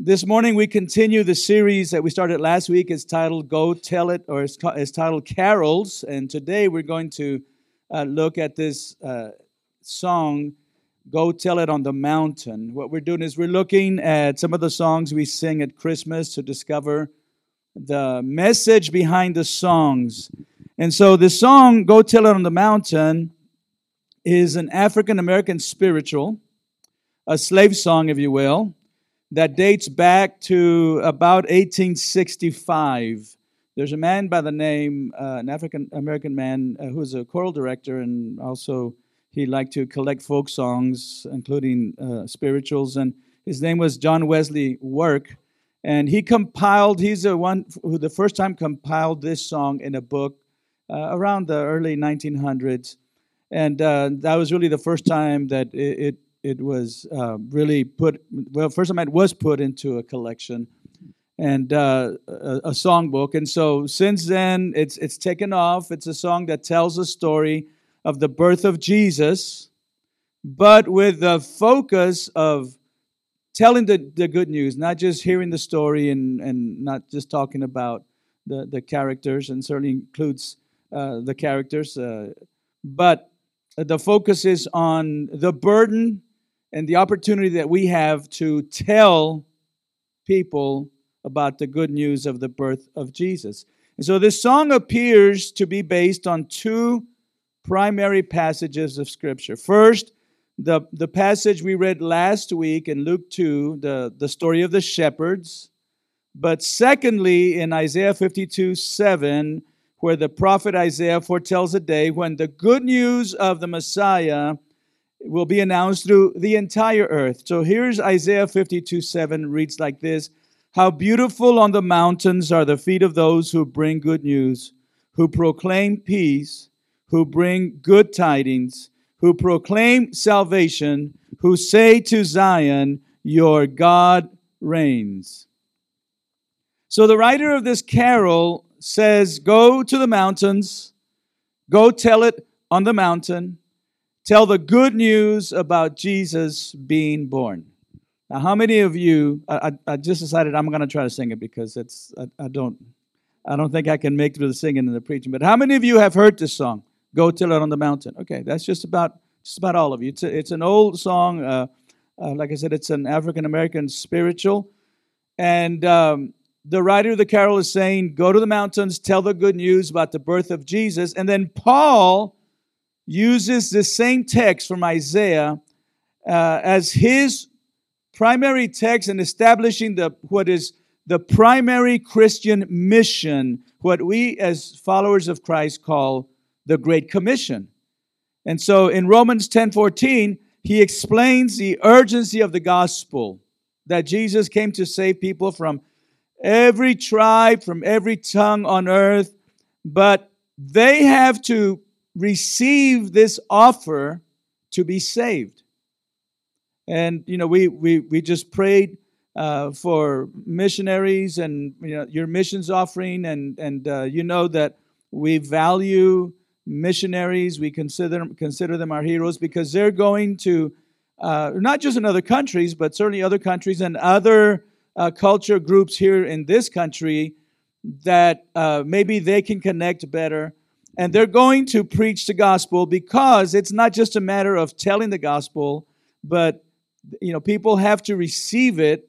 This morning we continue the series that we started last week. It's titled Go Tell It, or it's, it's titled Carols. And today we're going to uh, look at this uh, song, Go Tell It on the Mountain. What we're doing is we're looking at some of the songs we sing at Christmas to discover the message behind the songs. And so the song, Go Tell It on the Mountain, is an African American spiritual, a slave song, if you will that dates back to about 1865. There's a man by the name, uh, an African American man, uh, who was a choral director, and also he liked to collect folk songs, including uh, spirituals. And his name was John Wesley Work. And he compiled, he's the one who the first time compiled this song in a book uh, around the early 1900s. And uh, that was really the first time that it, it it was uh, really put well first time it was put into a collection and uh, a, a songbook. And so since then it's it's taken off. It's a song that tells a story of the birth of jesus but with the focus of telling the, the good news not just hearing the story and, and not just talking about the, the characters and certainly includes uh, the characters uh, but the focus is on the burden and the opportunity that we have to tell people about the good news of the birth of Jesus. And so this song appears to be based on two primary passages of Scripture. First, the, the passage we read last week in Luke 2, the, the story of the shepherds. But secondly, in Isaiah 52 7, where the prophet Isaiah foretells a day when the good news of the Messiah will be announced through the entire earth. So here's Isaiah 52 7 reads like this How beautiful on the mountains are the feet of those who bring good news, who proclaim peace, who bring good tidings, who proclaim salvation, who say to Zion, Your God reigns. So the writer of this carol says, Go to the mountains, go tell it on the mountain tell the good news about Jesus being born. Now, how many of you? I, I just decided I'm going to try to sing it because it's I, I, don't I don't think I can make through the singing and the preaching. But how many of you have heard this song? Go tell it on the mountain. Okay, that's just about just about all of you. It's a, it's an old song. Uh, uh, like I said, it's an African American spiritual, and um, the writer of the carol is saying, "Go to the mountains, tell the good news about the birth of Jesus." And then Paul uses the same text from Isaiah uh, as his primary text in establishing the what is the primary Christian mission, what we as followers of Christ call the Great Commission. And so in Romans 10 14, he explains the urgency of the gospel that Jesus came to save people from every tribe, from every tongue on earth, but they have to receive this offer to be saved. And you know, we we we just prayed uh, for missionaries and you know your missions offering, and and uh, you know that we value missionaries. We consider consider them our heroes because they're going to uh, not just in other countries, but certainly other countries and other uh, culture groups here in this country that uh, maybe they can connect better and they're going to preach the gospel because it's not just a matter of telling the gospel, but you know, people have to receive it.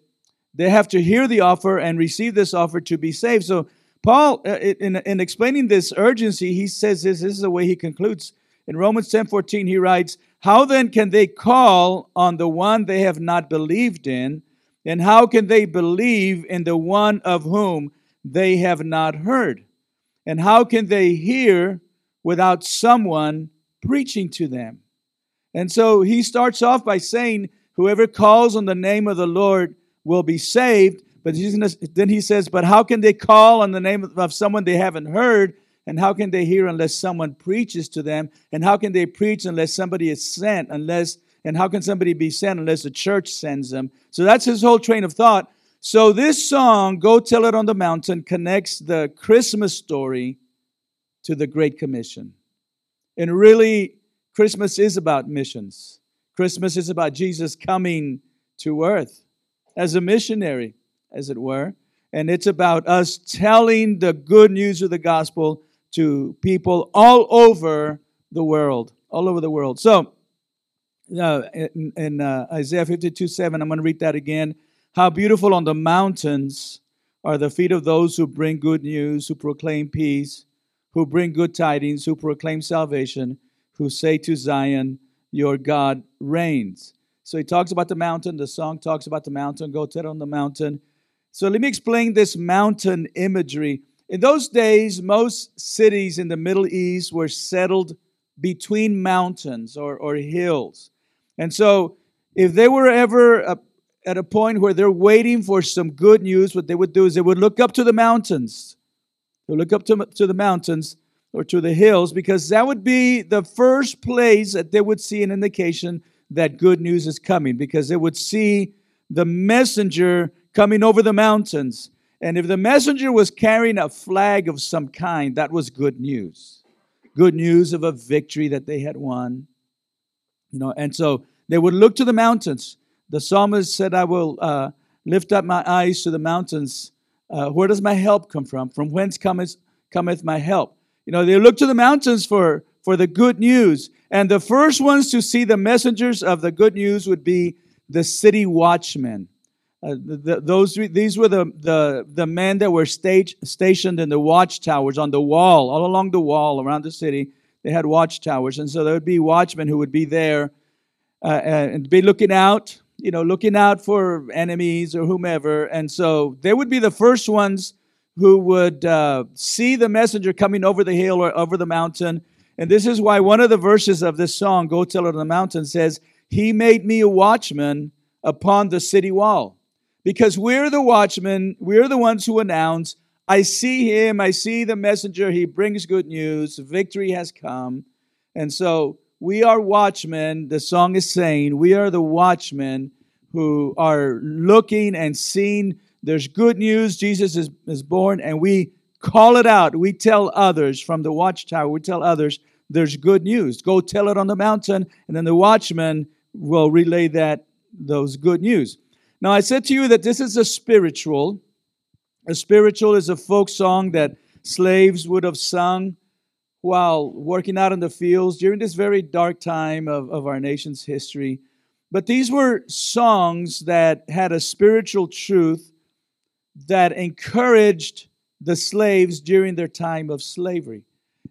They have to hear the offer and receive this offer to be saved. So Paul, uh, in, in explaining this urgency, he says this, this is the way he concludes. In Romans 10 14, he writes, How then can they call on the one they have not believed in? And how can they believe in the one of whom they have not heard? And how can they hear without someone preaching to them? And so he starts off by saying, Whoever calls on the name of the Lord will be saved. But gonna, then he says, But how can they call on the name of someone they haven't heard? And how can they hear unless someone preaches to them? And how can they preach unless somebody is sent? Unless and how can somebody be sent unless the church sends them? So that's his whole train of thought. So this song, Go Tell It on the Mountain, connects the Christmas story to the Great Commission. And really, Christmas is about missions. Christmas is about Jesus coming to earth. as a missionary, as it were. And it's about us telling the good news of the gospel to people all over the world, all over the world. So, uh, in, in uh, Isaiah 52 7, I'm going to read that again. How beautiful on the mountains are the feet of those who bring good news, who proclaim peace, who bring good tidings, who proclaim salvation, who say to Zion, Your God reigns. So he talks about the mountain. The song talks about the mountain. Go tell on the mountain. So let me explain this mountain imagery. In those days, most cities in the Middle East were settled between mountains or, or hills. And so, if they were ever at a point where they're waiting for some good news, what they would do is they would look up to the mountains. They look up to, to the mountains or to the hills because that would be the first place that they would see an indication that good news is coming because they would see the messenger coming over the mountains. And if the messenger was carrying a flag of some kind, that was good news. Good news of a victory that they had won. You know, and so they would look to the mountains. The psalmist said, I will uh, lift up my eyes to the mountains. Uh, where does my help come from? From whence cometh, cometh my help? You know, they look to the mountains for, for the good news. And the first ones to see the messengers of the good news would be the city watchmen. Uh, the, those these were the, the, the men that were stage, stationed in the watchtowers on the wall, all along the wall around the city. They had watchtowers, and so there would be watchmen who would be there uh, and be looking out, you know, looking out for enemies or whomever. And so they would be the first ones who would uh, see the messenger coming over the hill or over the mountain. And this is why one of the verses of this song, Go Tell It on the Mountain, says, He made me a watchman upon the city wall. Because we're the watchmen, we're the ones who announce, I see him, I see the messenger, he brings good news, victory has come. And so we are watchmen, the song is saying, we are the watchmen who are looking and seeing there's good news. Jesus is, is born, and we call it out. We tell others from the watchtower, we tell others there's good news. Go tell it on the mountain, and then the watchman will relay that those good news. Now, I said to you that this is a spiritual. A spiritual is a folk song that slaves would have sung while working out in the fields during this very dark time of, of our nation's history. But these were songs that had a spiritual truth that encouraged the slaves during their time of slavery.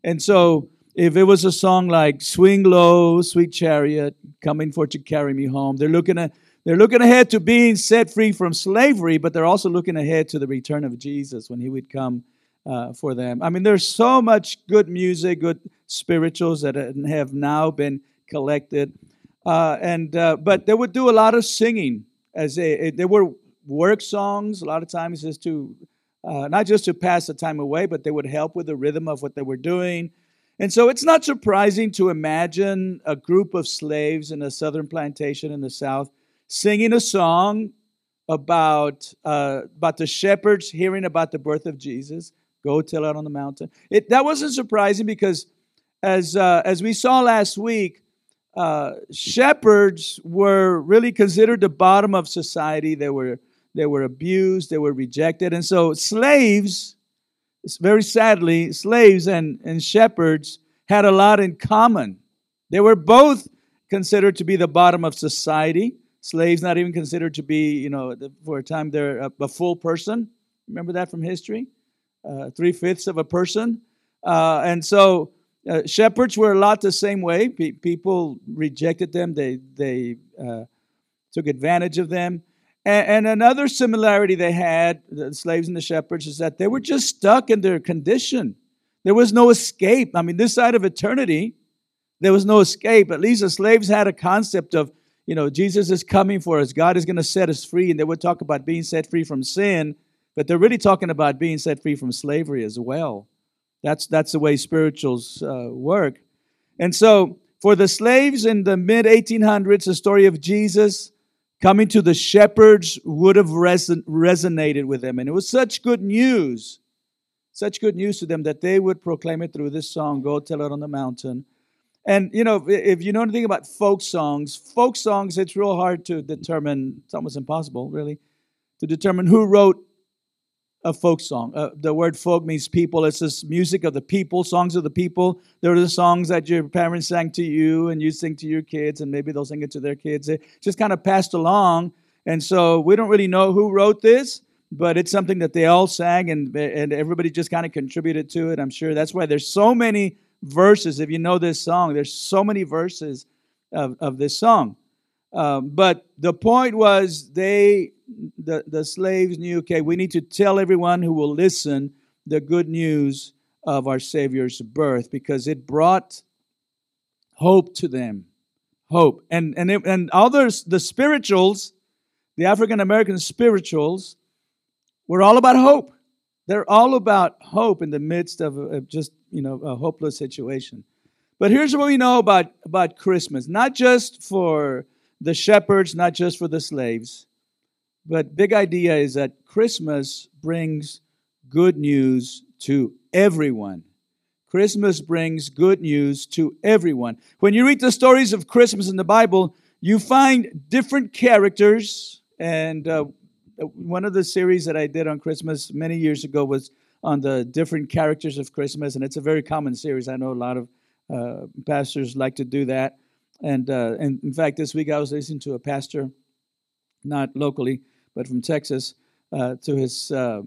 And so, if it was a song like "Swing Low, Sweet Chariot, Coming for to Carry Me Home," they're looking at they're looking ahead to being set free from slavery, but they're also looking ahead to the return of Jesus when He would come uh, for them. I mean, there's so much good music, good spirituals that have now been collected, uh, and uh, but they would do a lot of singing as they they were work songs a lot of times just to uh, not just to pass the time away, but they would help with the rhythm of what they were doing. And so it's not surprising to imagine a group of slaves in a southern plantation in the South singing a song about, uh, about the shepherds hearing about the birth of Jesus. Go tell it on the mountain. It, that wasn't surprising because, as, uh, as we saw last week, uh, shepherds were really considered the bottom of society. They were they were abused, they were rejected. And so, slaves, very sadly, slaves and, and shepherds had a lot in common. They were both considered to be the bottom of society. Slaves not even considered to be, you know, for a time they're a, a full person. Remember that from history? Uh, Three fifths of a person. Uh, and so uh, shepherds were a lot the same way. Pe- people rejected them, they, they took advantage of them. And, and another similarity they had, the slaves and the shepherds, is that they were just stuck in their condition. There was no escape. I mean, this side of eternity, there was no escape. At least the slaves had a concept of, you know, Jesus is coming for us. God is going to set us free. And they would talk about being set free from sin, but they're really talking about being set free from slavery as well. That's, that's the way spirituals uh, work. And so, for the slaves in the mid 1800s, the story of Jesus coming to the shepherds would have reson- resonated with them. And it was such good news, such good news to them that they would proclaim it through this song, Go Tell It on the Mountain. And, you know, if you know anything about folk songs, folk songs, it's real hard to determine, it's almost impossible, really, to determine who wrote a folk song. Uh, the word folk means people. It's just music of the people, songs of the people. There are the songs that your parents sang to you and you sing to your kids, and maybe they'll sing it to their kids. It just kind of passed along. And so we don't really know who wrote this, but it's something that they all sang and, and everybody just kind of contributed to it. I'm sure that's why there's so many verses. If you know this song, there's so many verses of, of this song. Um, but the point was, they, the, the slaves knew, okay, we need to tell everyone who will listen the good news of our Savior's birth because it brought hope to them. Hope. And, and, it, and others, the spirituals, the African American spirituals, were all about hope. They're all about hope in the midst of, of just, you know, a hopeless situation. But here's what we know about, about Christmas not just for the shepherds, not just for the slaves. But big idea is that Christmas brings good news to everyone. Christmas brings good news to everyone. When you read the stories of Christmas in the Bible, you find different characters. And uh, one of the series that I did on Christmas many years ago was on the different characters of Christmas. And it's a very common series. I know a lot of uh, pastors like to do that. And, uh, and in fact, this week I was listening to a pastor, not locally, but from Texas, uh, to his uh,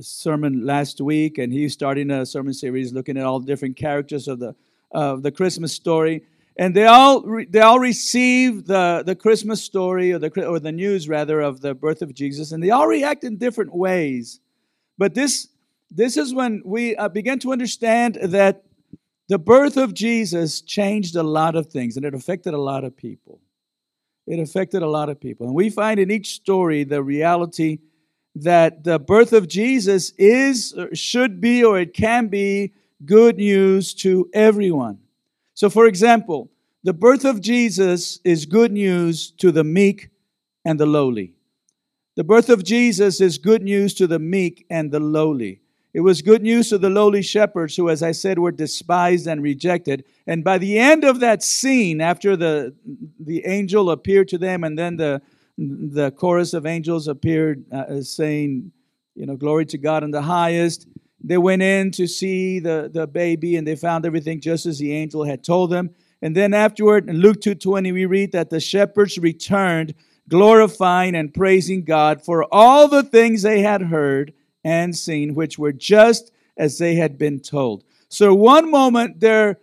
sermon last week, and he's starting a sermon series looking at all the different characters of the of the Christmas story. And they all re- they all receive the, the Christmas story or the or the news rather of the birth of Jesus, and they all react in different ways. But this this is when we uh, begin to understand that the birth of Jesus changed a lot of things and it affected a lot of people. It affected a lot of people. And we find in each story the reality that the birth of Jesus is, should be, or it can be good news to everyone. So, for example, the birth of Jesus is good news to the meek and the lowly. The birth of Jesus is good news to the meek and the lowly. It was good news to the lowly shepherds who, as I said, were despised and rejected. And by the end of that scene, after the, the angel appeared to them, and then the, the chorus of angels appeared uh, saying, you know, glory to God in the highest, they went in to see the, the baby and they found everything just as the angel had told them. And then afterward, in Luke 2.20, we read that the shepherds returned, glorifying and praising God for all the things they had heard and seen, which were just as they had been told. So, one moment they're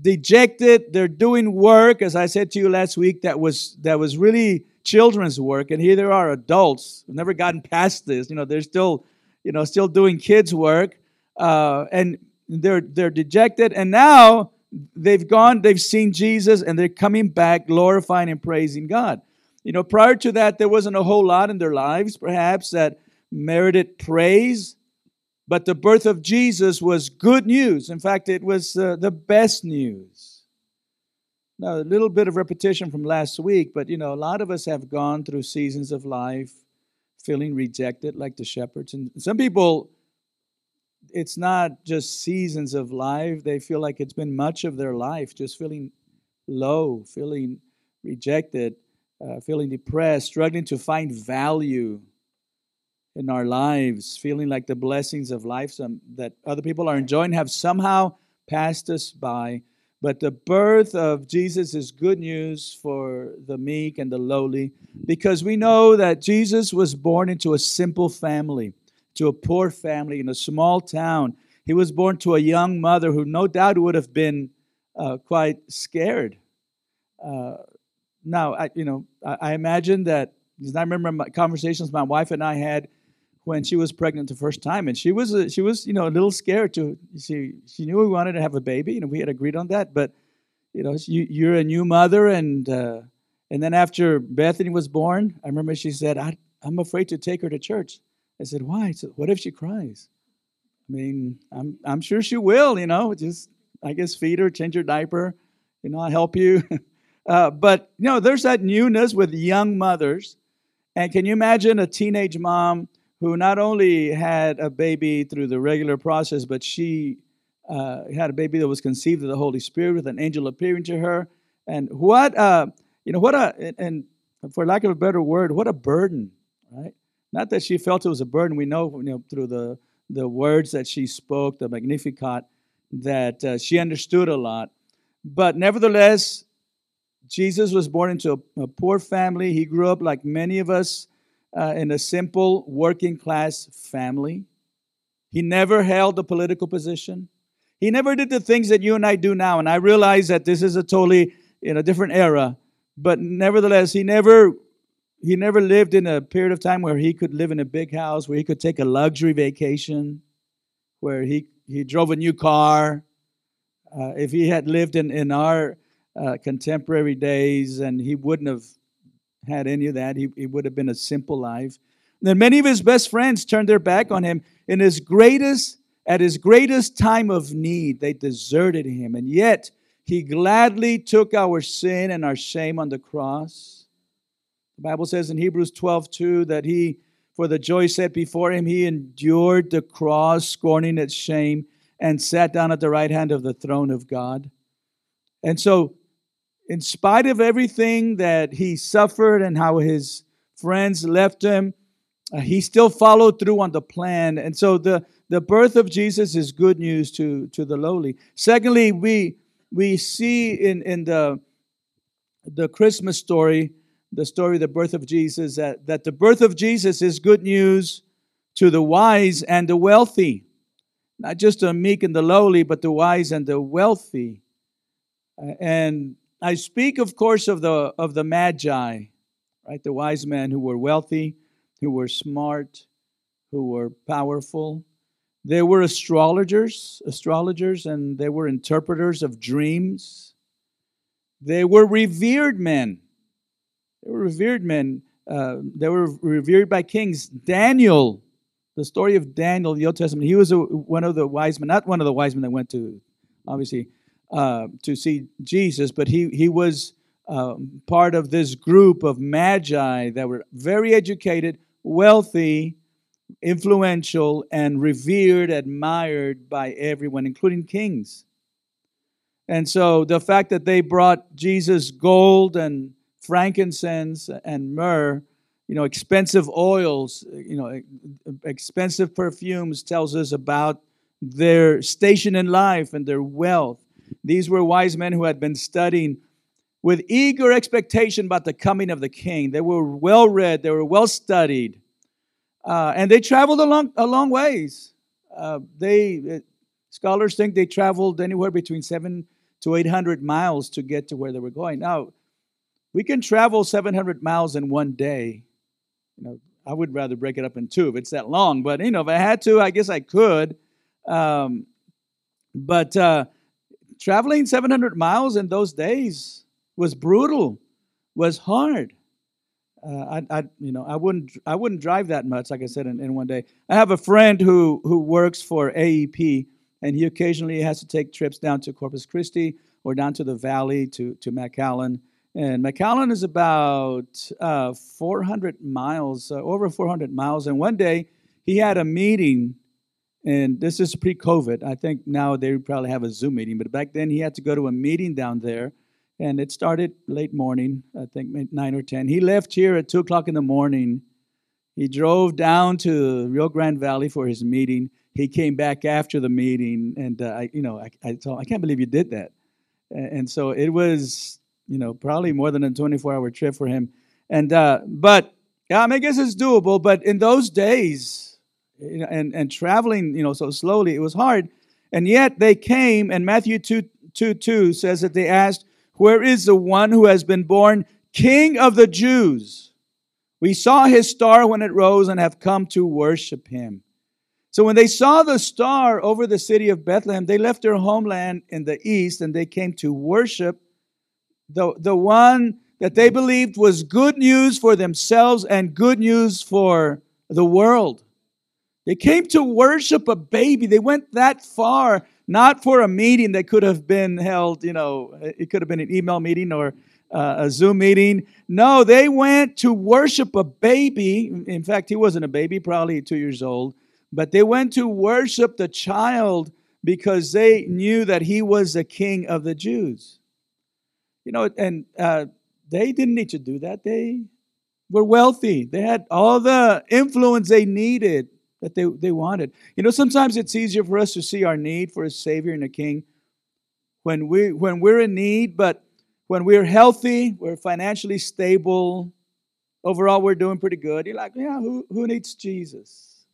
dejected, they're doing work, as I said to you last week, that was that was really children's work, and here there are adults who've never gotten past this. You know, they're still, you know, still doing kids' work, uh, and they're they're dejected, and now they've gone, they've seen Jesus, and they're coming back, glorifying and praising God. You know, prior to that, there wasn't a whole lot in their lives, perhaps that merited praise, but the birth of Jesus was good news. In fact, it was uh, the best news. Now, a little bit of repetition from last week, but you know, a lot of us have gone through seasons of life feeling rejected, like the shepherds. And some people, it's not just seasons of life, they feel like it's been much of their life, just feeling low, feeling rejected, uh, feeling depressed, struggling to find value in our lives, feeling like the blessings of life some, that other people are enjoying have somehow passed us by. But the birth of Jesus is good news for the meek and the lowly because we know that Jesus was born into a simple family, to a poor family in a small town. He was born to a young mother who no doubt would have been uh, quite scared. Uh, now, I, you know, I, I imagine that because I remember my conversations my wife and I had when she was pregnant the first time, and she was she was you know a little scared to she she knew we wanted to have a baby, and we had agreed on that, but you know you, you're a new mother, and uh, and then after Bethany was born, I remember she said, I, "I'm afraid to take her to church." I said, "Why?" Said, "What if she cries?" I mean, I'm I'm sure she will. You know, just I guess feed her, change her diaper. You know, I'll help you. uh, but you know, there's that newness with young mothers, and can you imagine a teenage mom? Who not only had a baby through the regular process, but she uh, had a baby that was conceived of the Holy Spirit with an angel appearing to her. And what, uh, you know, what a, and for lack of a better word, what a burden, right? Not that she felt it was a burden. We know, you know through the, the words that she spoke, the Magnificat, that uh, she understood a lot. But nevertheless, Jesus was born into a, a poor family. He grew up like many of us uh, in a simple working class family. He never held a political position. He never did the things that you and I do now. And I realize that this is a totally in a different era, but nevertheless, he never he never lived in a period of time where he could live in a big house, where he could take a luxury vacation, where he, he drove a new car. Uh, if he had lived in, in our uh, contemporary days, and he wouldn't have had any of that, he, would have been a simple life. And then many of his best friends turned their back on him. In his greatest, at his greatest time of need, they deserted him. And yet, he gladly took our sin and our shame on the cross. The Bible says in Hebrews 12, 2, that he, for the joy set before him, he endured the cross, scorning its shame, and sat down at the right hand of the throne of God. And so, in spite of everything that he suffered and how his friends left him, uh, he still followed through on the plan. And so the, the birth of Jesus is good news to, to the lowly. Secondly, we we see in, in the, the Christmas story, the story of the birth of Jesus, that, that the birth of Jesus is good news to the wise and the wealthy. Not just the meek and the lowly, but the wise and the wealthy. And I speak, of course, of the, of the magi, right? The wise men who were wealthy, who were smart, who were powerful. They were astrologers, astrologers, and they were interpreters of dreams. They were revered men. They were revered men. Uh, they were revered by kings. Daniel, the story of Daniel, the Old Testament, he was a, one of the wise men, not one of the wise men that went to, obviously, uh, to see Jesus, but he, he was um, part of this group of magi that were very educated, wealthy, influential, and revered, admired by everyone, including kings. And so the fact that they brought Jesus gold and frankincense and myrrh, you know, expensive oils, you know, expensive perfumes tells us about their station in life and their wealth. These were wise men who had been studying with eager expectation about the coming of the king. They were well read, they were well studied. Uh, and they traveled a long, a long ways. Uh, they uh, scholars think they traveled anywhere between seven to eight hundred miles to get to where they were going. Now, we can travel seven hundred miles in one day. You know, I would rather break it up in two if it's that long. But you know, if I had to, I guess I could. Um, but uh, traveling seven hundred miles in those days was brutal, was hard uh, I, I, you know, I wouldn't, I wouldn't drive that much. Like I said, in, in one day, I have a friend who who works for AEP, and he occasionally has to take trips down to Corpus Christi or down to the valley to to McAllen. And McAllen is about uh, 400 miles, uh, over 400 miles. And one day he had a meeting, and this is pre-COVID. I think now they probably have a Zoom meeting, but back then he had to go to a meeting down there and it started late morning, I think nine or ten. He left here at two o'clock in the morning. He drove down to Rio Grande Valley for his meeting. He came back after the meeting, and uh, I, you know, I, I told, I can't believe you did that. And so it was, you know, probably more than a 24-hour trip for him. And uh, but yeah, I guess it's doable. But in those days, and and traveling, you know, so slowly, it was hard. And yet they came, and Matthew 2, 2, 2 says that they asked, where is the one who has been born King of the Jews? We saw his star when it rose and have come to worship him. So when they saw the star over the city of Bethlehem, they left their homeland in the east and they came to worship the, the one that they believed was good news for themselves and good news for the world. They came to worship a baby. They went that far not for a meeting that could have been held, you know, it could have been an email meeting or uh, a Zoom meeting. No, they went to worship a baby. In fact, he wasn't a baby, probably two years old, but they went to worship the child because they knew that he was the king of the Jews. You know, and uh, they didn't need to do that. They were wealthy. They had all the influence they needed that they, they wanted. You know, sometimes it's easier for us to see our need for a Savior and a King when, we, when we're in need, but when we're healthy, we're financially stable, overall we're doing pretty good. You're like, yeah, who, who needs Jesus?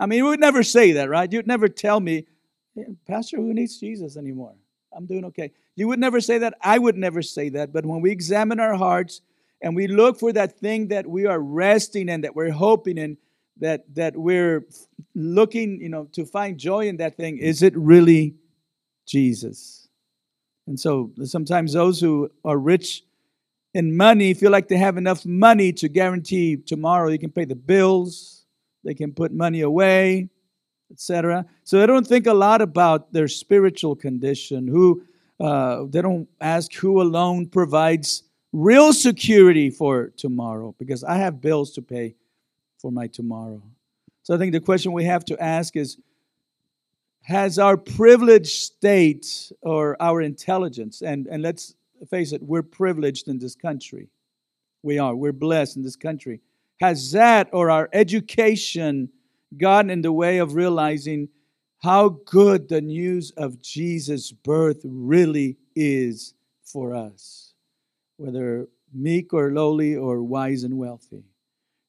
I mean, we would never say that, right? You'd never tell me, Pastor, who needs Jesus anymore? I'm doing okay. You would never say that. I would never say that. But when we examine our hearts and we look for that thing that we are resting in, that we're hoping in, that that we're looking, you know, to find joy in that thing, is it really Jesus? And so sometimes those who are rich in money feel like they have enough money to guarantee tomorrow they can pay the bills, they can put money away, etc. So they don't think a lot about their spiritual condition. Who uh, they don't ask who alone provides real security for tomorrow because I have bills to pay for my tomorrow. So I think the question we have to ask is Has our privileged state or our intelligence, and, and let's face it, we're privileged in this country. We are, we're blessed in this country. Has that or our education gotten in the way of realizing how good the news of Jesus' birth really is for us? whether meek or lowly or wise and wealthy.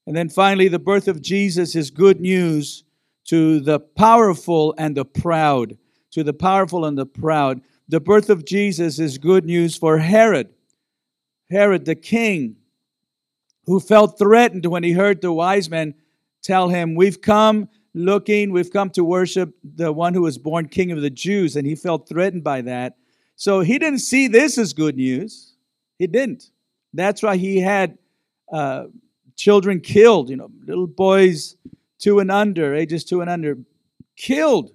And then finally, the birth of Jesus is good news to the powerful and the proud. To the powerful and the proud. The birth of Jesus is good news for Herod. Herod the king, who felt threatened when he heard the wise men tell him, We've come looking, we've come to worship the one who was born king of the Jews, and he felt threatened by that. So he didn't see this as good news. He didn't. That's why he had uh, children killed, you know, little boys two and under, ages two and under, killed,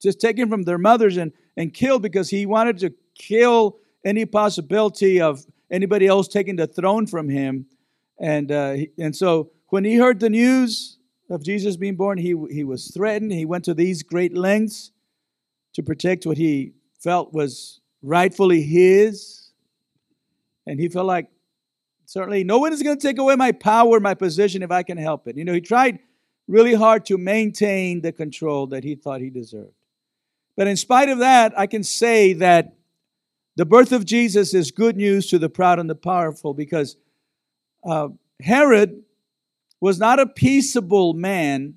just taken from their mothers and, and killed because he wanted to kill any possibility of anybody else taking the throne from him. And, uh, and so when he heard the news of Jesus being born, he, he was threatened. He went to these great lengths to protect what he felt was rightfully his. And he felt like, certainly, no one is going to take away my power, my position, if I can help it. You know, he tried really hard to maintain the control that he thought he deserved. But in spite of that, I can say that the birth of Jesus is good news to the proud and the powerful because uh, Herod was not a peaceable man.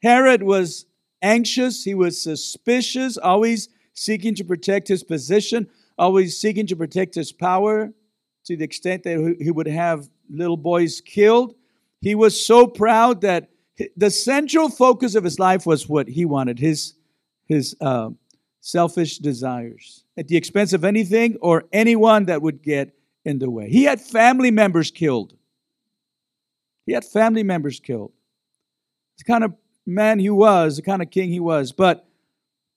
Herod was anxious, he was suspicious, always seeking to protect his position, always seeking to protect his power to the extent that he would have little boys killed. He was so proud that the central focus of his life was what he wanted his, his uh, selfish desires at the expense of anything or anyone that would get in the way. He had family members killed. He had family members killed. The kind of man he was, the kind of king he was. But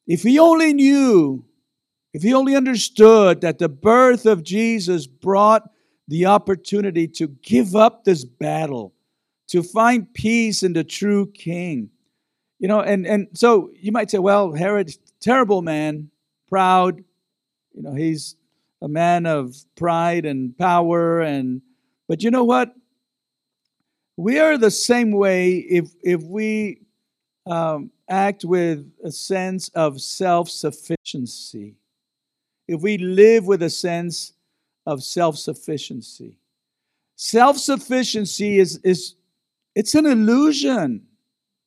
if he only knew if he only understood that the birth of Jesus brought the opportunity to give up this battle, to find peace in the true king. You know, and, and so you might say, well, Herod's terrible man, proud. You know, he's a man of pride and power and but you know what? We are the same way if if we um, act with a sense of self sufficiency if we live with a sense of self sufficiency. Self sufficiency is, is it's an illusion.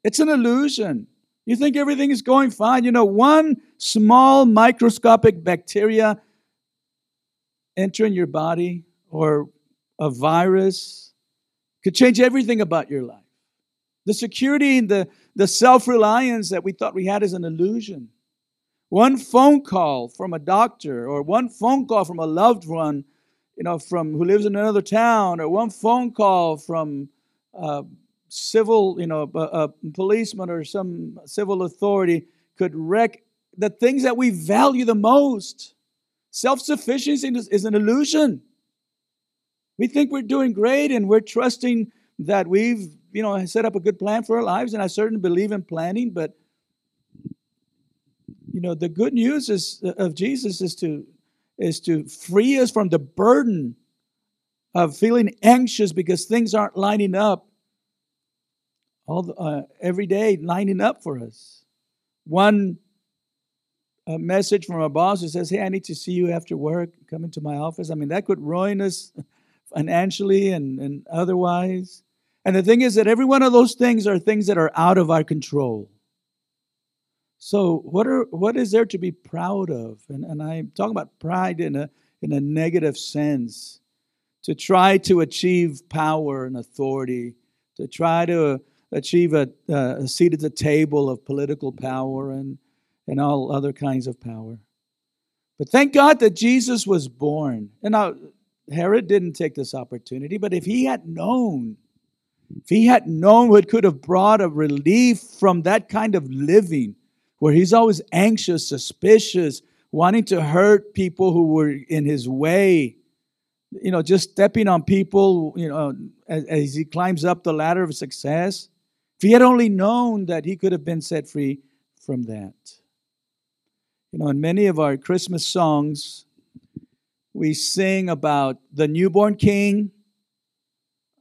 It's an illusion. You think everything is going fine. You know, one small microscopic bacteria entering your body or a virus could change everything about your life. The security and the, the self reliance that we thought we had is an illusion. One phone call from a doctor or one phone call from a loved one, you know, from who lives in another town, or one phone call from a civil, you know, a, a policeman or some civil authority could wreck the things that we value the most. Self sufficiency is, is an illusion. We think we're doing great and we're trusting that we've, you know, set up a good plan for our lives. And I certainly believe in planning, but you know, the good news is, of Jesus is to, is to free us from the burden of feeling anxious because things aren't lining up all the, uh, every day, lining up for us. One a message from a boss who says, Hey, I need to see you after work, come into my office. I mean, that could ruin us financially and, and otherwise. And the thing is that every one of those things are things that are out of our control. So what are what is there to be proud of? And, and I'm talking about pride in a in a negative sense. To try to achieve power and authority, to try to achieve a, a seat at the table of political power and and all other kinds of power. But thank God that Jesus was born. And now, Herod didn't take this opportunity, but if he had known, if he had known what could have brought a relief from that kind of living, where he's always anxious, suspicious, wanting to hurt people who were in his way, you know, just stepping on people, you know, as, as he climbs up the ladder of success. If he had only known that he could have been set free from that. You know, in many of our Christmas songs, we sing about the newborn king.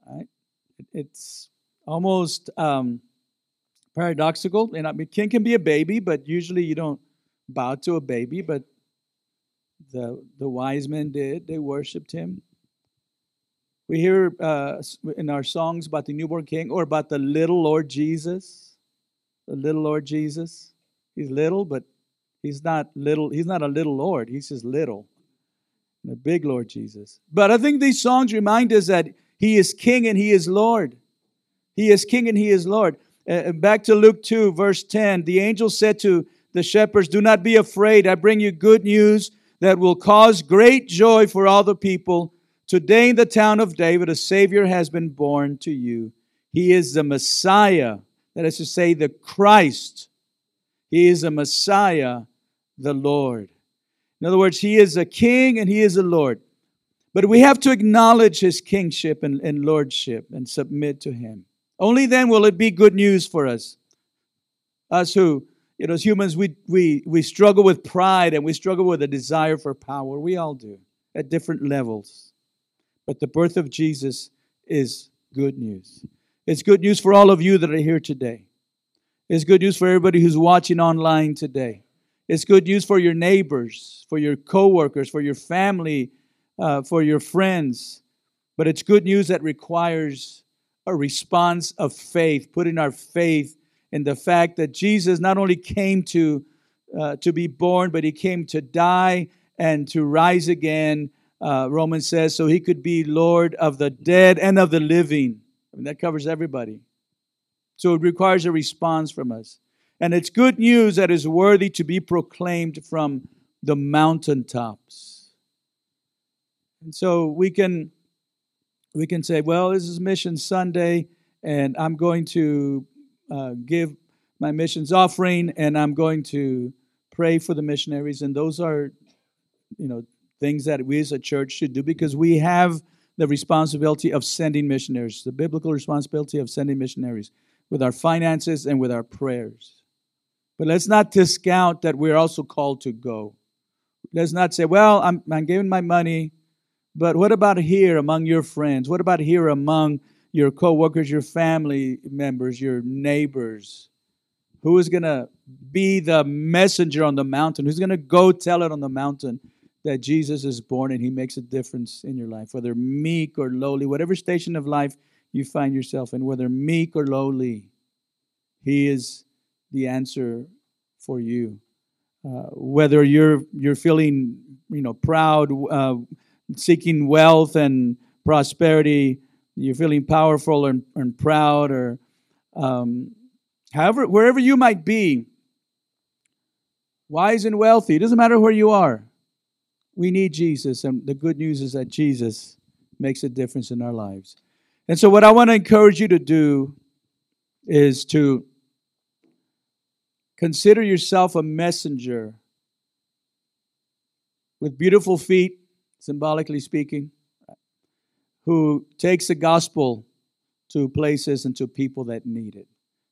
Right? It's almost um, paradoxical. And I mean, king can be a baby, but usually you don't bow to a baby. But the the wise men did; they worshipped him. We hear uh, in our songs about the newborn king or about the little Lord Jesus. The little Lord Jesus. He's little, but He's not little, he's not a little Lord, he's just little. The big Lord Jesus. But I think these songs remind us that he is king and he is Lord. He is king and he is Lord. Uh, back to Luke 2, verse 10. The angel said to the shepherds, Do not be afraid. I bring you good news that will cause great joy for all the people. Today in the town of David, a Savior has been born to you. He is the Messiah, that is to say, the Christ. He is a Messiah the Lord. In other words, He is a king and He is a Lord. But we have to acknowledge His kingship and, and lordship and submit to Him. Only then will it be good news for us. Us who, you know, as humans, we, we, we struggle with pride and we struggle with a desire for power. We all do at different levels. But the birth of Jesus is good news. It's good news for all of you that are here today. It's good news for everybody who's watching online today. It's good news for your neighbors, for your coworkers, for your family, uh, for your friends. But it's good news that requires a response of faith, putting our faith in the fact that Jesus not only came to uh, to be born, but he came to die and to rise again. Uh, Romans says so he could be Lord of the dead and of the living. I mean, that covers everybody. So it requires a response from us. And it's good news that is worthy to be proclaimed from the mountaintops. And so we can we can say, well, this is Mission Sunday, and I'm going to uh, give my missions offering, and I'm going to pray for the missionaries. And those are, you know, things that we as a church should do because we have the responsibility of sending missionaries, the biblical responsibility of sending missionaries with our finances and with our prayers. But let's not discount that we're also called to go. Let's not say, well, I'm, I'm giving my money, but what about here among your friends? What about here among your coworkers, your family members, your neighbors? Who is going to be the messenger on the mountain? Who's going to go tell it on the mountain that Jesus is born and he makes a difference in your life? Whether meek or lowly, whatever station of life you find yourself in, whether meek or lowly, he is the answer for you. Uh, whether you're you're feeling you know proud, uh, seeking wealth and prosperity, you're feeling powerful and, and proud, or um, however wherever you might be, wise and wealthy. It doesn't matter where you are. We need Jesus, and the good news is that Jesus makes a difference in our lives. And so, what I want to encourage you to do is to Consider yourself a messenger with beautiful feet, symbolically speaking, who takes the gospel to places and to people that need it.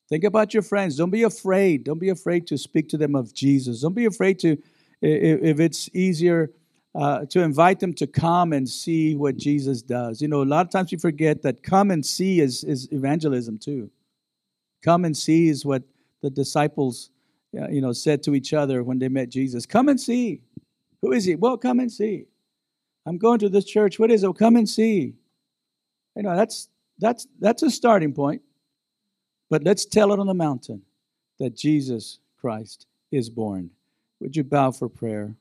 Think about your friends. Don't be afraid. Don't be afraid to speak to them of Jesus. Don't be afraid to, if it's easier, uh, to invite them to come and see what Jesus does. You know, a lot of times we forget that come and see is, is evangelism too. Come and see is what the disciples, uh, you know, said to each other when they met Jesus. Come and see. Who is he? Well, come and see. I'm going to this church. What is it? Well, come and see. You know, that's that's that's a starting point. But let's tell it on the mountain that Jesus Christ is born. Would you bow for prayer?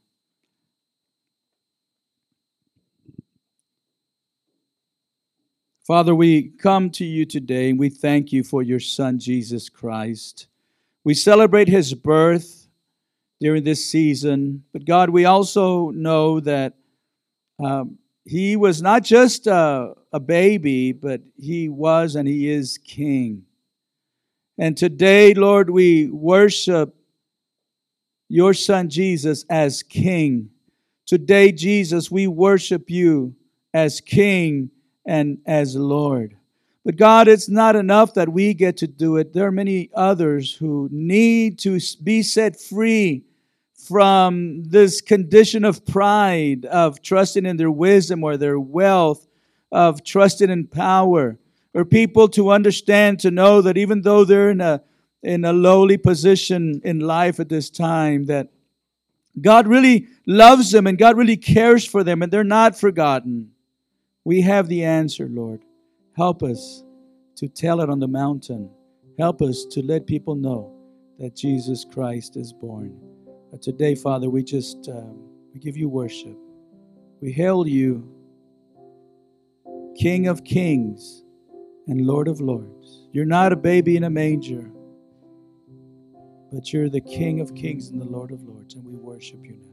Father, we come to you today and we thank you for your Son, Jesus Christ. We celebrate his birth during this season, but God, we also know that um, he was not just a, a baby, but he was and he is King. And today, Lord, we worship your Son Jesus as King. Today, Jesus, we worship you as King and as Lord. But God, it's not enough that we get to do it. There are many others who need to be set free from this condition of pride, of trusting in their wisdom or their wealth, of trusting in power, or people to understand, to know that even though they're in a in a lowly position in life at this time, that God really loves them and God really cares for them and they're not forgotten. We have the answer, Lord. Help us to tell it on the mountain. Help us to let people know that Jesus Christ is born. But today, Father, we just um, we give you worship. We hail you, King of Kings and Lord of Lords. You're not a baby in a manger, but you're the King of Kings and the Lord of Lords, and we worship you now.